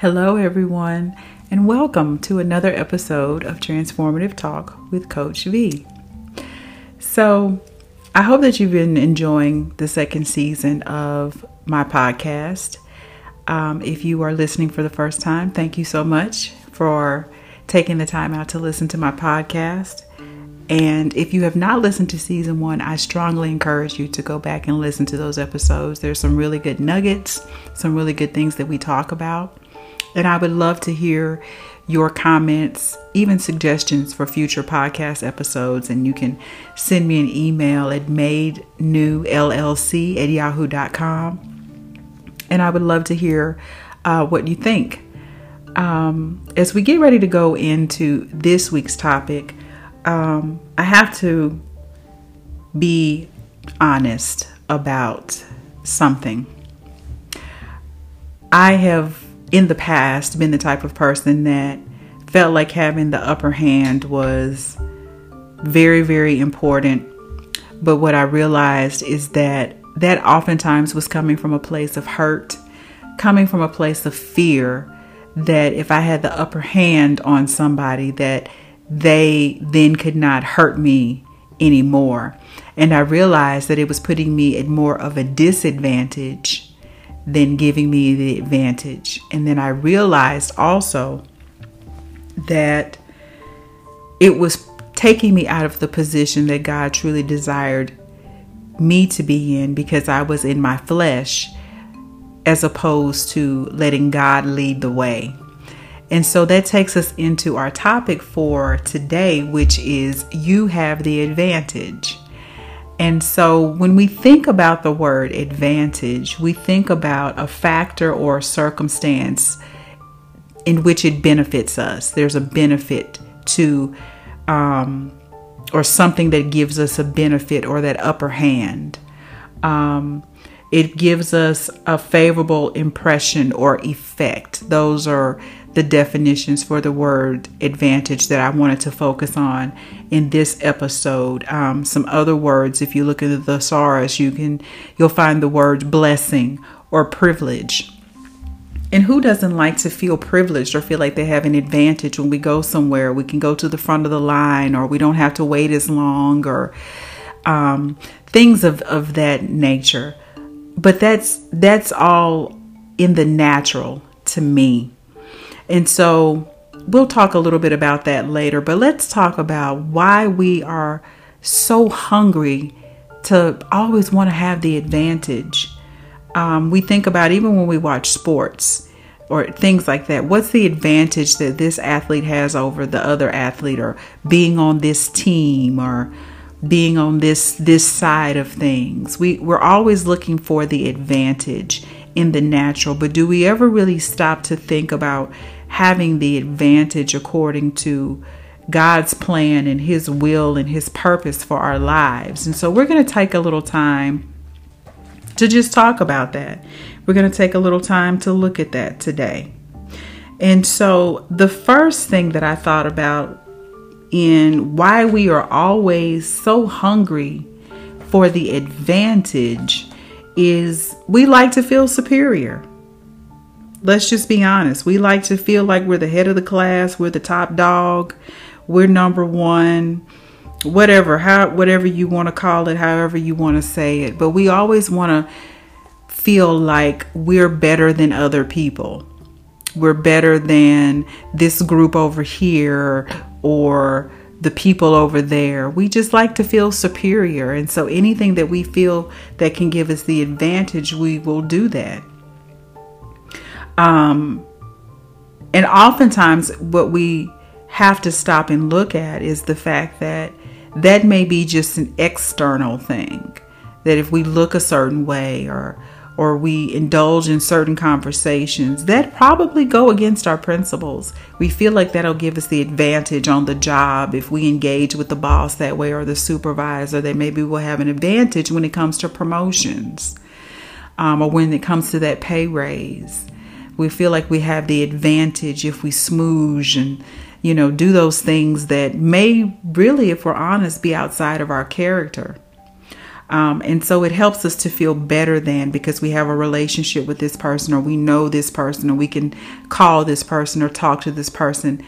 Hello, everyone, and welcome to another episode of Transformative Talk with Coach V. So, I hope that you've been enjoying the second season of my podcast. Um, if you are listening for the first time, thank you so much for taking the time out to listen to my podcast. And if you have not listened to season one, I strongly encourage you to go back and listen to those episodes. There's some really good nuggets, some really good things that we talk about. And I would love to hear your comments, even suggestions for future podcast episodes. And you can send me an email at madenewllc at yahoo.com. And I would love to hear uh, what you think. Um, as we get ready to go into this week's topic, um, I have to be honest about something. I have in the past been the type of person that felt like having the upper hand was very, very important. But what I realized is that that oftentimes was coming from a place of hurt, coming from a place of fear that if I had the upper hand on somebody that they then could not hurt me anymore. And I realized that it was putting me at more of a disadvantage than giving me the advantage. And then I realized also that it was taking me out of the position that God truly desired me to be in because I was in my flesh as opposed to letting God lead the way. And so that takes us into our topic for today, which is you have the advantage. And so when we think about the word advantage, we think about a factor or a circumstance in which it benefits us. There's a benefit to, um, or something that gives us a benefit or that upper hand. Um, it gives us a favorable impression or effect. Those are the definitions for the word advantage that I wanted to focus on in this episode. Um, some other words, if you look at the thesaurus, you can you'll find the word blessing or privilege. And who doesn't like to feel privileged or feel like they have an advantage when we go somewhere? We can go to the front of the line, or we don't have to wait as long, or um, things of, of that nature. But that's that's all in the natural to me. And so we'll talk a little bit about that later, but let's talk about why we are so hungry to always want to have the advantage. Um, we think about even when we watch sports or things like that. What's the advantage that this athlete has over the other athlete, or being on this team, or being on this this side of things? We we're always looking for the advantage in the natural, but do we ever really stop to think about having the advantage according to God's plan and His will and His purpose for our lives. And so we're going to take a little time to just talk about that. We're going to take a little time to look at that today. And so the first thing that I thought about in why we are always so hungry for the advantage is we like to feel superior. Let's just be honest. We like to feel like we're the head of the class, we're the top dog, we're number one, whatever, how whatever you want to call it, however you want to say it. But we always want to feel like we're better than other people. We're better than this group over here or the people over there. We just like to feel superior. And so anything that we feel that can give us the advantage, we will do that. Um, and oftentimes, what we have to stop and look at is the fact that that may be just an external thing. That if we look a certain way or or we indulge in certain conversations that probably go against our principles. We feel like that'll give us the advantage on the job if we engage with the boss that way or the supervisor, that maybe we'll have an advantage when it comes to promotions um, or when it comes to that pay raise. We feel like we have the advantage if we smooge and, you know, do those things that may really, if we're honest, be outside of our character. Um, and so it helps us to feel better than because we have a relationship with this person or we know this person or we can call this person or talk to this person.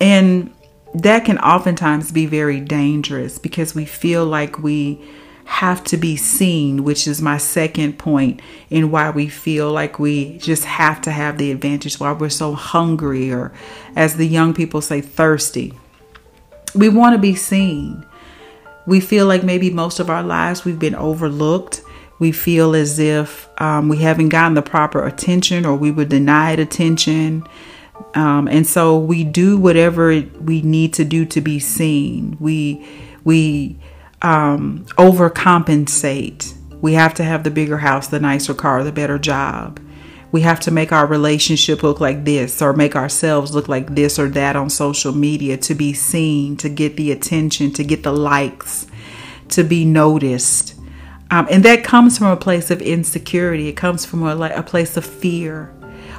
And that can oftentimes be very dangerous because we feel like we have to be seen, which is my second point in why we feel like we just have to have the advantage, why we're so hungry, or as the young people say, thirsty. We want to be seen. We feel like maybe most of our lives we've been overlooked. We feel as if um, we haven't gotten the proper attention or we were denied attention. Um, and so we do whatever we need to do to be seen. We, we, um, overcompensate. We have to have the bigger house, the nicer car, the better job. We have to make our relationship look like this or make ourselves look like this or that on social media to be seen, to get the attention, to get the likes, to be noticed. Um, and that comes from a place of insecurity. It comes from a, a place of fear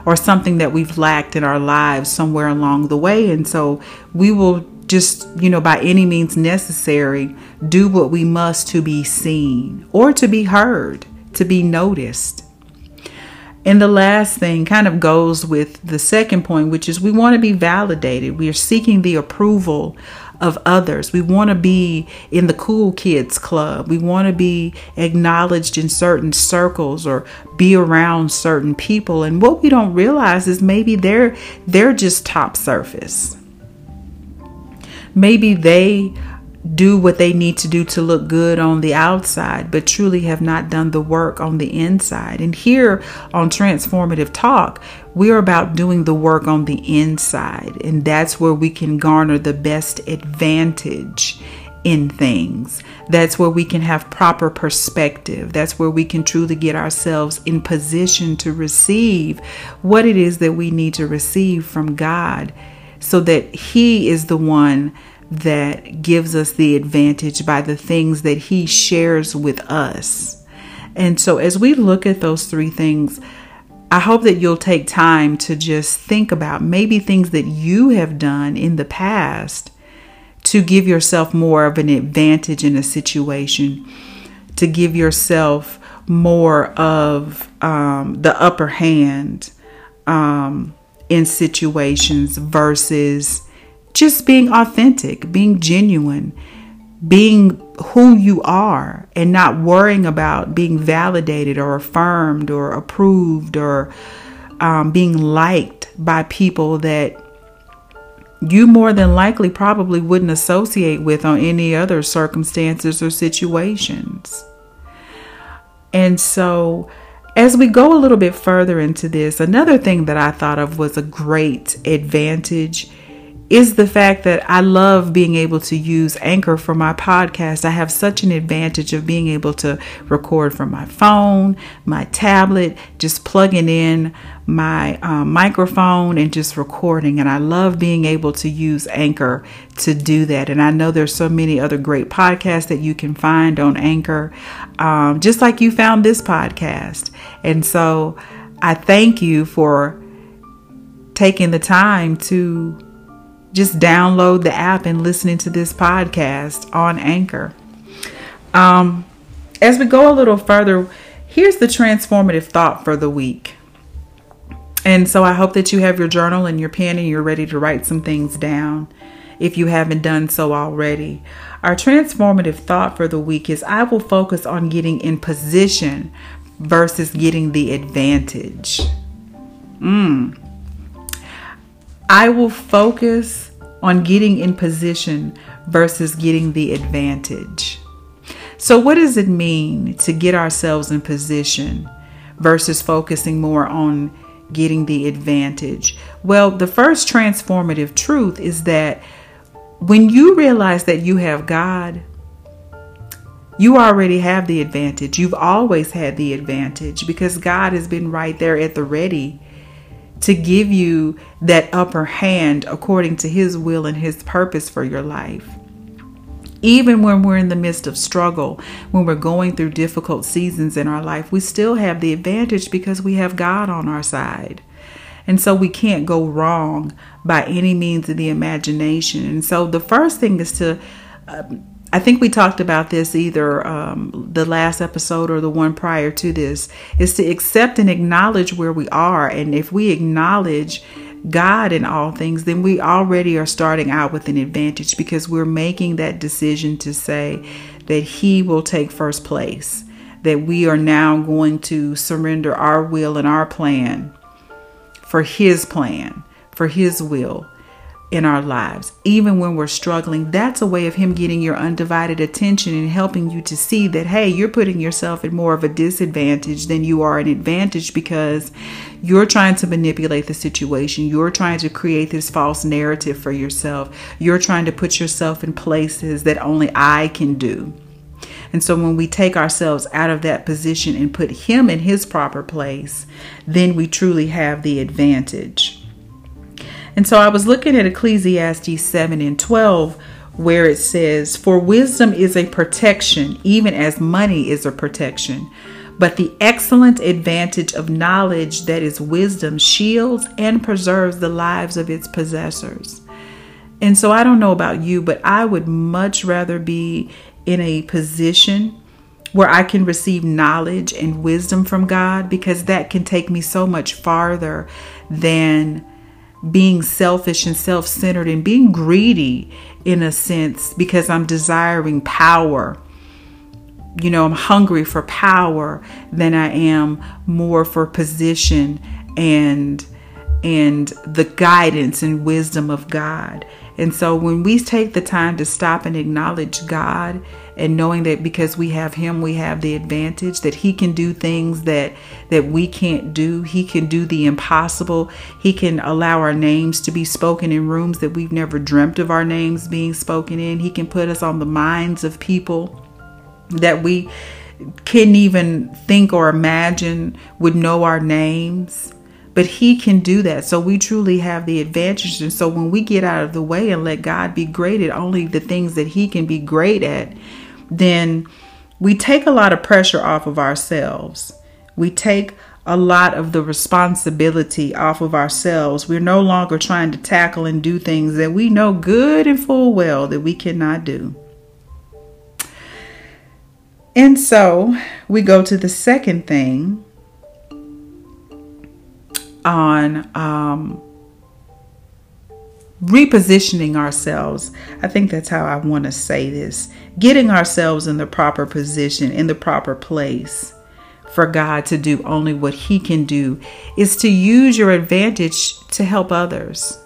or something that we've lacked in our lives somewhere along the way. And so we will just, you know, by any means necessary, do what we must to be seen or to be heard, to be noticed. And the last thing kind of goes with the second point, which is we want to be validated. We are seeking the approval of others. We want to be in the cool kids club. We want to be acknowledged in certain circles or be around certain people. And what we don't realize is maybe they're they're just top surface. Maybe they do what they need to do to look good on the outside, but truly have not done the work on the inside. And here on Transformative Talk, we're about doing the work on the inside, and that's where we can garner the best advantage in things. That's where we can have proper perspective. That's where we can truly get ourselves in position to receive what it is that we need to receive from God so that He is the one that gives us the advantage by the things that He shares with us. And so, as we look at those three things, I hope that you'll take time to just think about maybe things that you have done in the past to give yourself more of an advantage in a situation, to give yourself more of um, the upper hand. Um, in situations versus just being authentic, being genuine, being who you are, and not worrying about being validated or affirmed or approved or um, being liked by people that you more than likely probably wouldn't associate with on any other circumstances or situations. And so as we go a little bit further into this, another thing that I thought of was a great advantage is the fact that I love being able to use Anchor for my podcast. I have such an advantage of being able to record from my phone, my tablet, just plugging in my um, microphone and just recording. And I love being able to use Anchor to do that. And I know there's so many other great podcasts that you can find on Anchor, um, just like you found this podcast. And so I thank you for taking the time to just download the app and listening to this podcast on Anchor. Um, as we go a little further, here's the transformative thought for the week. And so I hope that you have your journal and your pen and you're ready to write some things down if you haven't done so already. Our transformative thought for the week is I will focus on getting in position versus getting the advantage. Mm. I will focus on getting in position versus getting the advantage. So, what does it mean to get ourselves in position versus focusing more on getting the advantage? Well, the first transformative truth is that when you realize that you have God, you already have the advantage. You've always had the advantage because God has been right there at the ready to give you that upper hand according to His will and His purpose for your life. Even when we're in the midst of struggle, when we're going through difficult seasons in our life, we still have the advantage because we have God on our side. And so we can't go wrong by any means of the imagination. And so the first thing is to uh, I think we talked about this either um, the last episode or the one prior to this, is to accept and acknowledge where we are. And if we acknowledge God in all things, then we already are starting out with an advantage because we're making that decision to say that He will take first place, that we are now going to surrender our will and our plan for His plan, for His will in our lives, even when we're struggling. That's a way of Him getting your undivided attention and helping you to see that, hey, you're putting yourself in more of a disadvantage than you are an advantage because you're trying to manipulate the situation. You're trying to create this false narrative for yourself. You're trying to put yourself in places that only I can do. And so when we take ourselves out of that position and put Him in His proper place, then we truly have the advantage. And so I was looking at Ecclesiastes 7 and 12, where it says, For wisdom is a protection, even as money is a protection. But the excellent advantage of knowledge that is wisdom shields and preserves the lives of its possessors. And so I don't know about you, but I would much rather be in a position where I can receive knowledge and wisdom from God because that can take me so much farther than being selfish and self centered and being greedy in a sense because I'm desiring power. You know, I'm hungry for power than I am more for position and and the guidance and wisdom of God. And so when we take the time to stop and acknowledge God and knowing that because we have him we have the advantage that he can do things that that we can't do. He can do the impossible. He can allow our names to be spoken in rooms that we've never dreamt of our names being spoken in. He can put us on the minds of people that we couldn't even think or imagine would know our names. But he can do that. So we truly have the advantage. And so when we get out of the way and let god be great at only the things that he can be great at then we take a lot of pressure off of ourselves. We take a lot of the responsibility off of ourselves. We're no longer trying to tackle and do things that we know good and full well that we cannot do. And so we go to the second thing on um, repositioning ourselves. I think that's how I want to say this. Getting ourselves in the proper position, in the proper place for God to do only what He can do is to use your advantage to help others.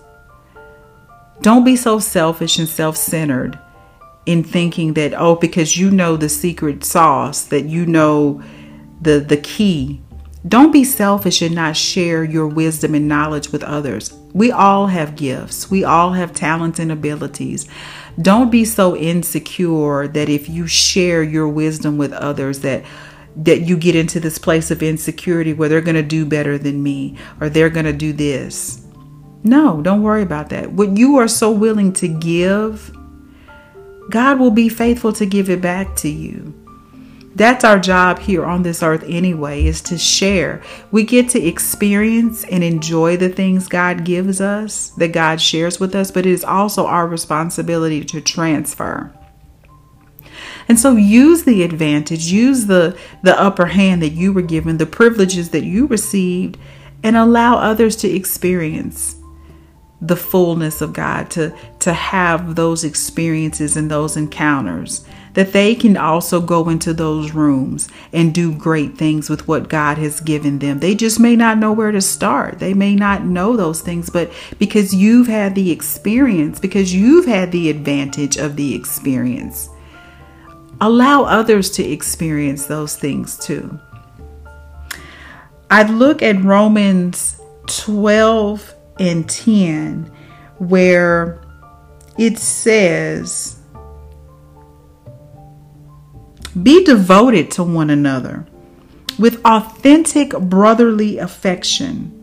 Don't be so selfish and self centered in thinking that, oh, because you know the secret sauce, that you know the, the key don't be selfish and not share your wisdom and knowledge with others. We all have gifts, we all have talents and abilities. Don't be so insecure that if you share your wisdom with others that that you get into this place of insecurity where they're going to do better than me or they're going to do this. No, don't worry about that. What you are so willing to give, God will be faithful to give it back to you. That's our job here on this earth anyway, is to share. We get to experience and enjoy the things God gives us, that God shares with us, but it is also our responsibility to transfer. And so use the advantage, use the, the upper hand that you were given, the privileges that you received, and allow others to experience the fullness of God, to, to have those experiences and those encounters that they can also go into those rooms and do great things with what God has given them. They just may not know where to start. They may not know those things, but because you've had the experience, because you've had the advantage of the experience, allow others to experience those things too. I look at Romans 12 and 10 where it says, be devoted to one another with authentic brotherly affection.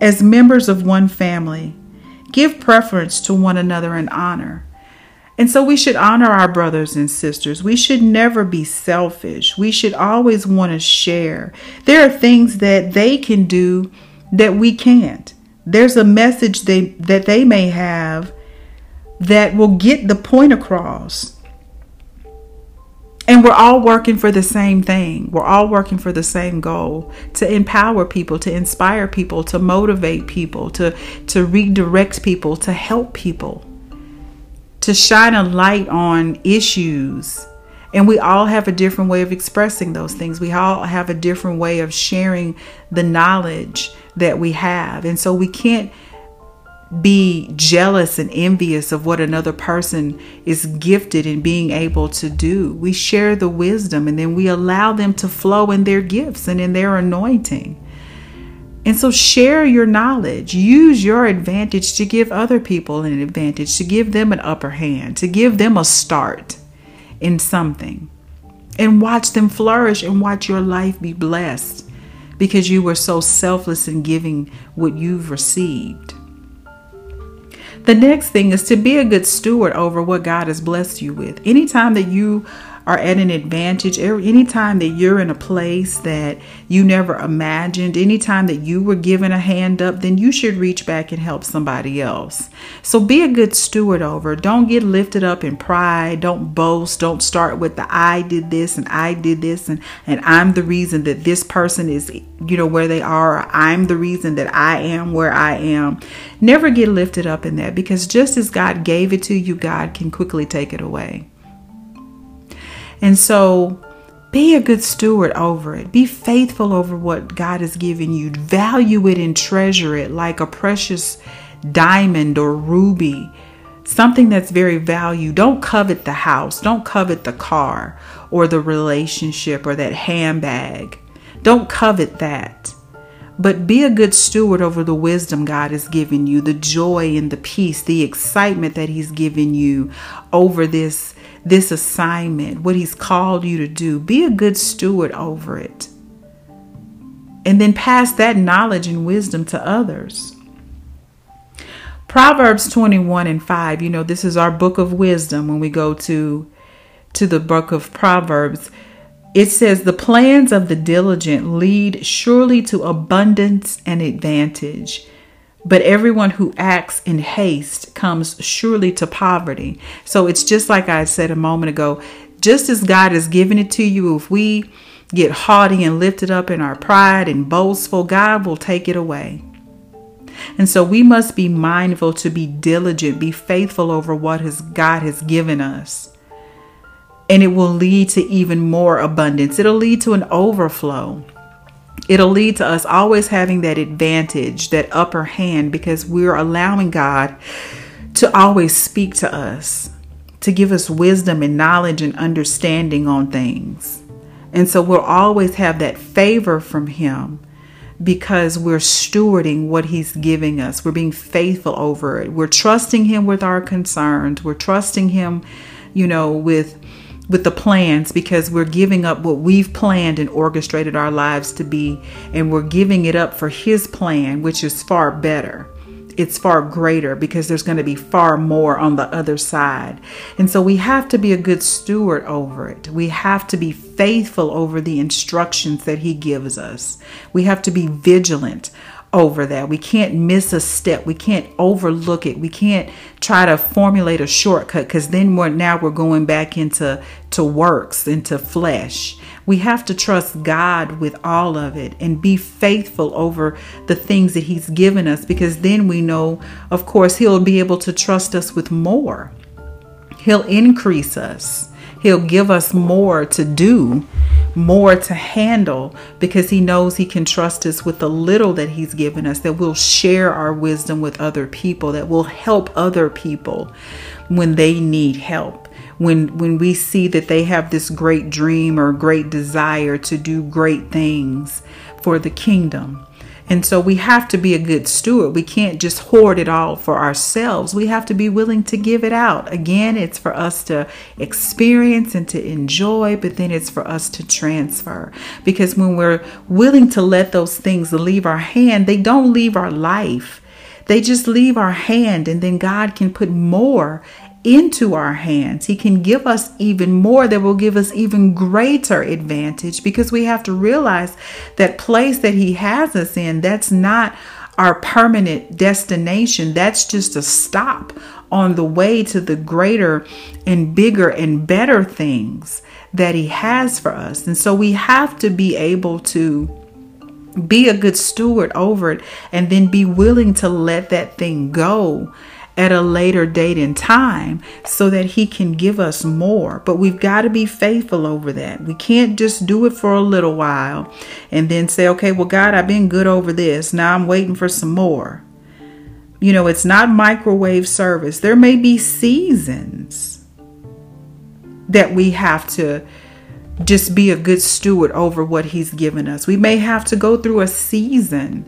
As members of one family, give preference to one another in honor. And so we should honor our brothers and sisters. We should never be selfish. We should always want to share. There are things that they can do that we can't. There's a message they, that they may have that will get the point across And we're all working for the same thing. We're all working for the same goal to empower people, to inspire people, to motivate people, to, to redirect people, to help people, to shine a light on issues. And we all have a different way of expressing those things. We all have a different way of sharing the knowledge that we have. And so we can't be jealous and envious of what another person is gifted in being able to do. We share the wisdom and then we allow them to flow in their gifts and in their anointing. And so share your knowledge. Use your advantage to give other people an advantage, to give them an upper hand, to give them a start in something. And watch them flourish and watch your life be blessed because you were so selfless in giving what you've received. The next thing is to be a good steward over what God has blessed you with. Anytime that you are at an advantage, anytime that you're in a place that you never imagined, anytime that you were given a hand up, then you should reach back and help somebody else. So be a good steward over. Don't get lifted up in pride. Don't boast. Don't start with the I did this and I did this and, and I'm the reason that this person is, you know, where they are. I'm the reason that I am where I am. Never get lifted up in that because just as God gave it to you, God can quickly take it away. And so be a good steward over it. Be faithful over what God has given you. Value it and treasure it like a precious diamond or ruby, something that's very valued. Don't covet the house, don't covet the car or the relationship or that handbag. Don't covet that. But be a good steward over the wisdom God has given you, the joy and the peace, the excitement that He's given you over this this assignment, what He's called you to do. Be a good steward over it. And then pass that knowledge and wisdom to others. Proverbs 21 and 5, you know, this is our book of wisdom when we go to to the book of Proverbs. It says, The plans of the diligent lead surely to abundance and advantage, but everyone who acts in haste comes surely to poverty. So it's just like I said a moment ago just as God has given it to you, if we get haughty and lifted up in our pride and boastful, God will take it away. And so we must be mindful to be diligent, be faithful over what has God has given us. And it will lead to even more abundance. It'll lead to an overflow it'll lead to us always having that advantage, that upper hand, because we're allowing God to always speak to us, to give us wisdom and knowledge and understanding on things. And so we'll always have that favor from Him because we're stewarding what He's giving us. We're being faithful over it. We're trusting Him with our concerns. We're trusting Him, you know, with with the plans because we're giving up what we've planned and orchestrated our lives to be, and we're giving it up for His plan, which is far better. It's far greater because there's going to be far more on the other side. And so we have to be a good steward over it. We have to be faithful over the instructions that He gives us. We have to be vigilant over that. We can't miss a step. We can't overlook it. We can't try to formulate a shortcut because then we're now we're going back into to works, into flesh. We have to trust God with all of it and be faithful over the things that He's given us because then we know, of course, He'll be able to trust us with more. He'll increase us. He'll give us more to do, more to handle, because He knows He can trust us with the little that He's given us, that we'll share our wisdom with other people, that will help other people when they need help. When, when we see that they have this great dream or great desire to do great things for the kingdom. And so we have to be a good steward. We can't just hoard it all for ourselves. We have to be willing to give it out. Again, it's for us to experience and to enjoy, but then it's for us to transfer. Because when we're willing to let those things leave our hand, they don't leave our life. They just leave our hand, and then God can put more into our hands. He can give us even more that will give us even greater advantage because we have to realize that place that He has us in, that's not our permanent destination. That's just a stop on the way to the greater and bigger and better things that He has for us. And so we have to be able to be a good steward over it and then be willing to let that thing go at a later date and time so that he can give us more. But we've got to be faithful over that. We can't just do it for a little while and then say, okay, well, God, I've been good over this. Now I'm waiting for some more. You know, it's not microwave service. There may be seasons that we have to just be a good steward over what he's given us. We may have to go through a season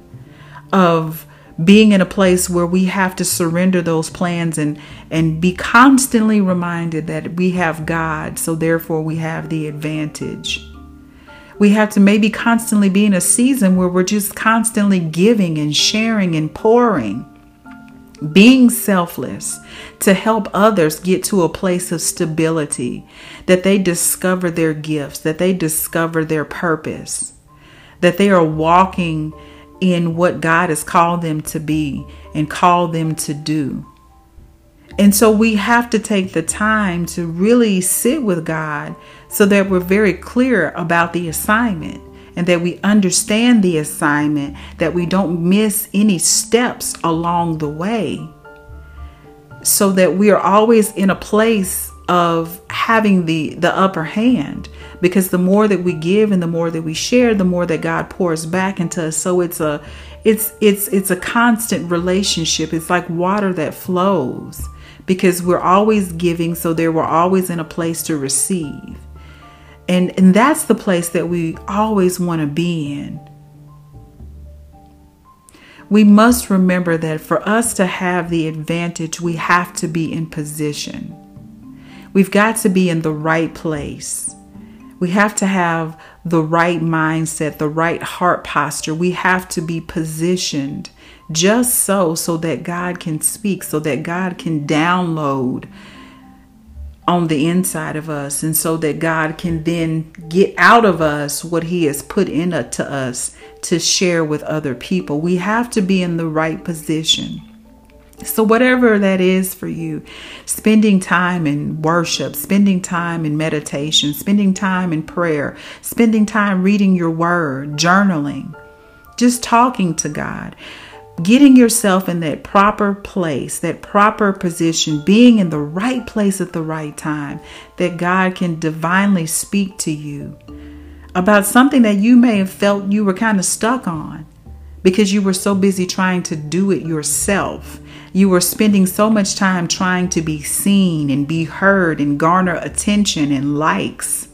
of being in a place where we have to surrender those plans and and be constantly reminded that we have God so therefore we have the advantage. We have to maybe constantly be in a season where we're just constantly giving and sharing and pouring being selfless to help others get to a place of stability that they discover their gifts that they discover their purpose that they are walking in what God has called them to be and called them to do. And so we have to take the time to really sit with God so that we're very clear about the assignment and that we understand the assignment, that we don't miss any steps along the way, so that we are always in a place of having the the upper hand. Because the more that we give and the more that we share the more that God pours back into us. So it's a it's it's it's a constant relationship. It's like water that flows. Because we're always giving so there we're always in a place to receive. And and that's the place that we always want to be in. We must remember that for us to have the advantage we have to be in position We've got to be in the right place. We have to have the right mindset, the right heart posture. We have to be positioned just so so that God can speak, so that God can download on the inside of us and so that God can then get out of us what he has put in it to us to share with other people. We have to be in the right position. So, whatever that is for you, spending time in worship, spending time in meditation, spending time in prayer, spending time reading your word, journaling, just talking to God, getting yourself in that proper place, that proper position, being in the right place at the right time, that God can divinely speak to you about something that you may have felt you were kind of stuck on because you were so busy trying to do it yourself you were spending so much time trying to be seen and be heard and garner attention and likes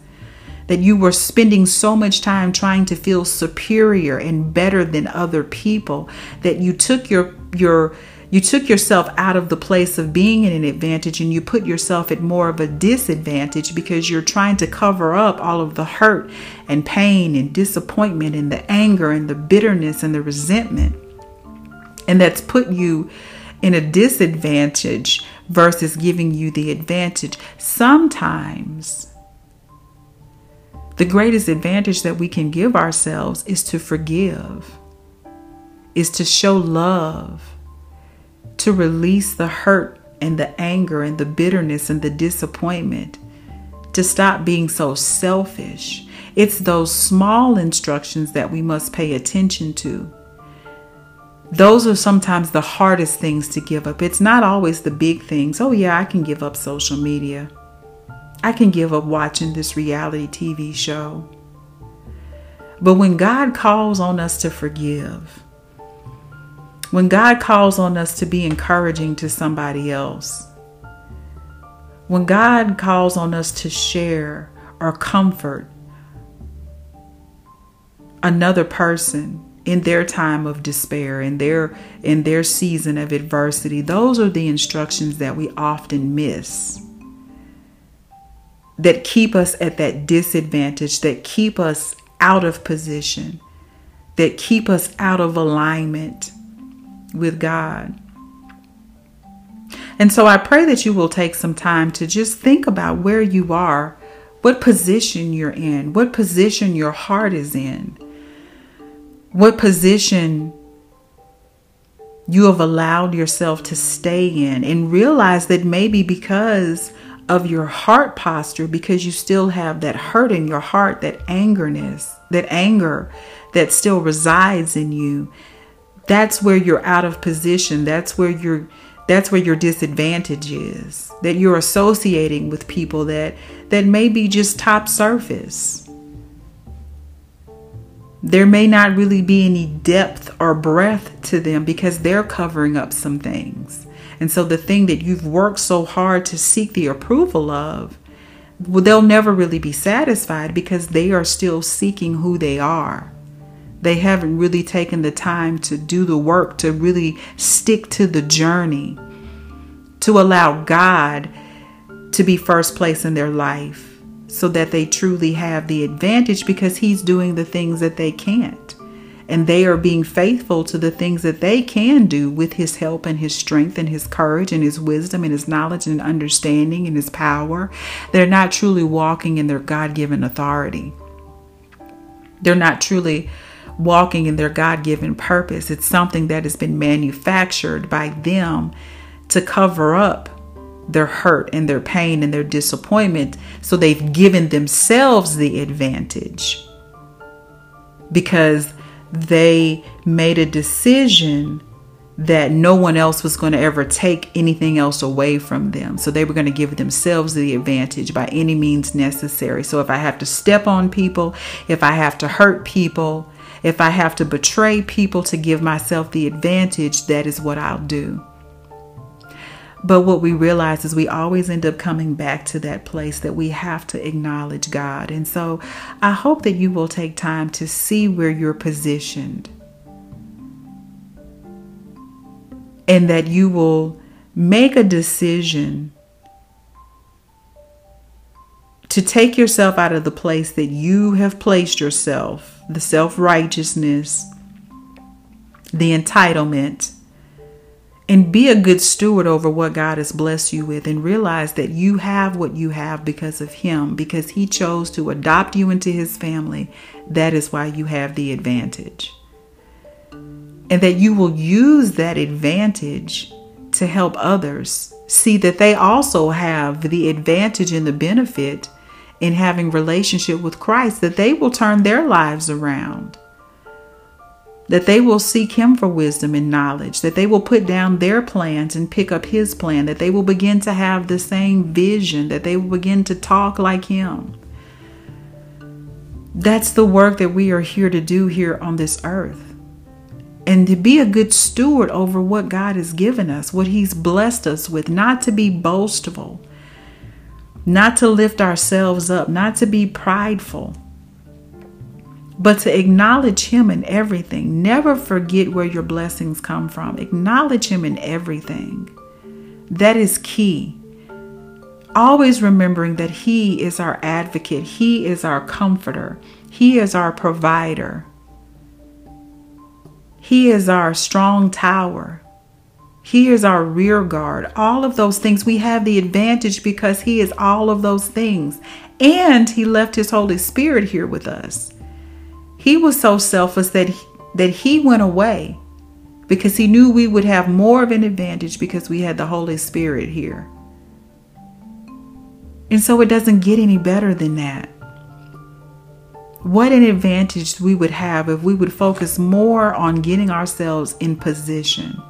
that you were spending so much time trying to feel superior and better than other people that you took your your you took yourself out of the place of being in an advantage and you put yourself at more of a disadvantage because you're trying to cover up all of the hurt and pain and disappointment and the anger and the bitterness and the resentment. And that's put you in a disadvantage versus giving you the advantage. Sometimes the greatest advantage that we can give ourselves is to forgive, is to show love, to release the hurt and the anger and the bitterness and the disappointment, to stop being so selfish. It's those small instructions that we must pay attention to those are sometimes the hardest things to give up. It's not always the big things. Oh, yeah, I can give up social media. I can give up watching this reality TV show. But when God calls on us to forgive, when God calls on us to be encouraging to somebody else, when God calls on us to share or comfort another person, in their time of despair in their in their season of adversity those are the instructions that we often miss that keep us at that disadvantage that keep us out of position that keep us out of alignment with God. And so I pray that you will take some time to just think about where you are, what position you're in, what position your heart is in what position you have allowed yourself to stay in and realize that maybe because of your heart posture because you still have that hurt in your heart, that angerness, that anger that still resides in you. That's where you're out of position. That's where you're that's where your disadvantage is. That you're associating with people that that may be just top surface. There may not really be any depth or breadth to them because they're covering up some things. And so the thing that you've worked so hard to seek the approval of, well, they'll never really be satisfied because they are still seeking who they are. They haven't really taken the time to do the work to really stick to the journey, to allow God to be first place in their life so that they truly have the advantage because He's doing the things that they can't. And they are being faithful to the things that they can do with His help and His strength and His courage and His wisdom and His knowledge and understanding and His power. They're not truly walking in their God given authority. They're not truly walking in their God given purpose. It's something that has been manufactured by them to cover up their hurt and their pain and their disappointment. So they've given themselves the advantage because they made a decision that no one else was going to ever take anything else away from them. So they were going to give themselves the advantage by any means necessary. So if I have to step on people, if I have to hurt people, if I have to betray people to give myself the advantage, that is what I'll do. But what we realize is we always end up coming back to that place that we have to acknowledge God. And so I hope that you will take time to see where you're positioned and that you will make a decision to take yourself out of the place that you have placed yourself, the self righteousness, the entitlement and be a good steward over what God has blessed you with and realize that you have what you have because of Him, because He chose to adopt you into His family. That is why you have the advantage. And that you will use that advantage to help others see that they also have the advantage and the benefit in having relationship with Christ that they will turn their lives around that they will seek Him for wisdom and knowledge, that they will put down their plans and pick up His plan, that they will begin to have the same vision, that they will begin to talk like Him. That's the work that we are here to do here on this earth. And to be a good steward over what God has given us, what He's blessed us with, not to be boastful, not to lift ourselves up, not to be prideful but to acknowledge Him in everything. Never forget where your blessings come from. Acknowledge Him in everything. That is key. Always remembering that He is our advocate, He is our comforter, He is our provider, He is our strong tower. He is our rear guard. All of those things, we have the advantage because He is all of those things. And He left His Holy Spirit here with us. He was so selfless that he, that he went away because he knew we would have more of an advantage because we had the Holy Spirit here. And so it doesn't get any better than that. What an advantage we would have if we would focus more on getting ourselves in position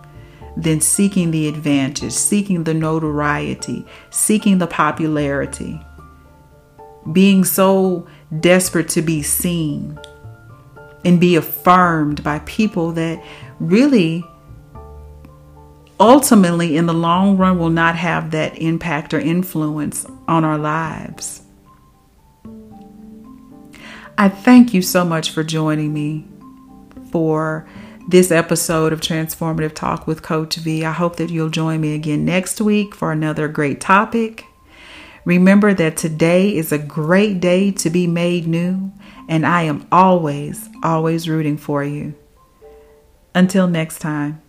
than seeking the advantage, seeking the notoriety, seeking the popularity, being so desperate to be seen and be affirmed by people that really ultimately in the long run will not have that impact or influence on our lives. I thank you so much for joining me for this episode of Transformative Talk with Coach V. I hope that you'll join me again next week for another great topic. Remember that today is a great day to be made new and I am always, always rooting for you. Until next time.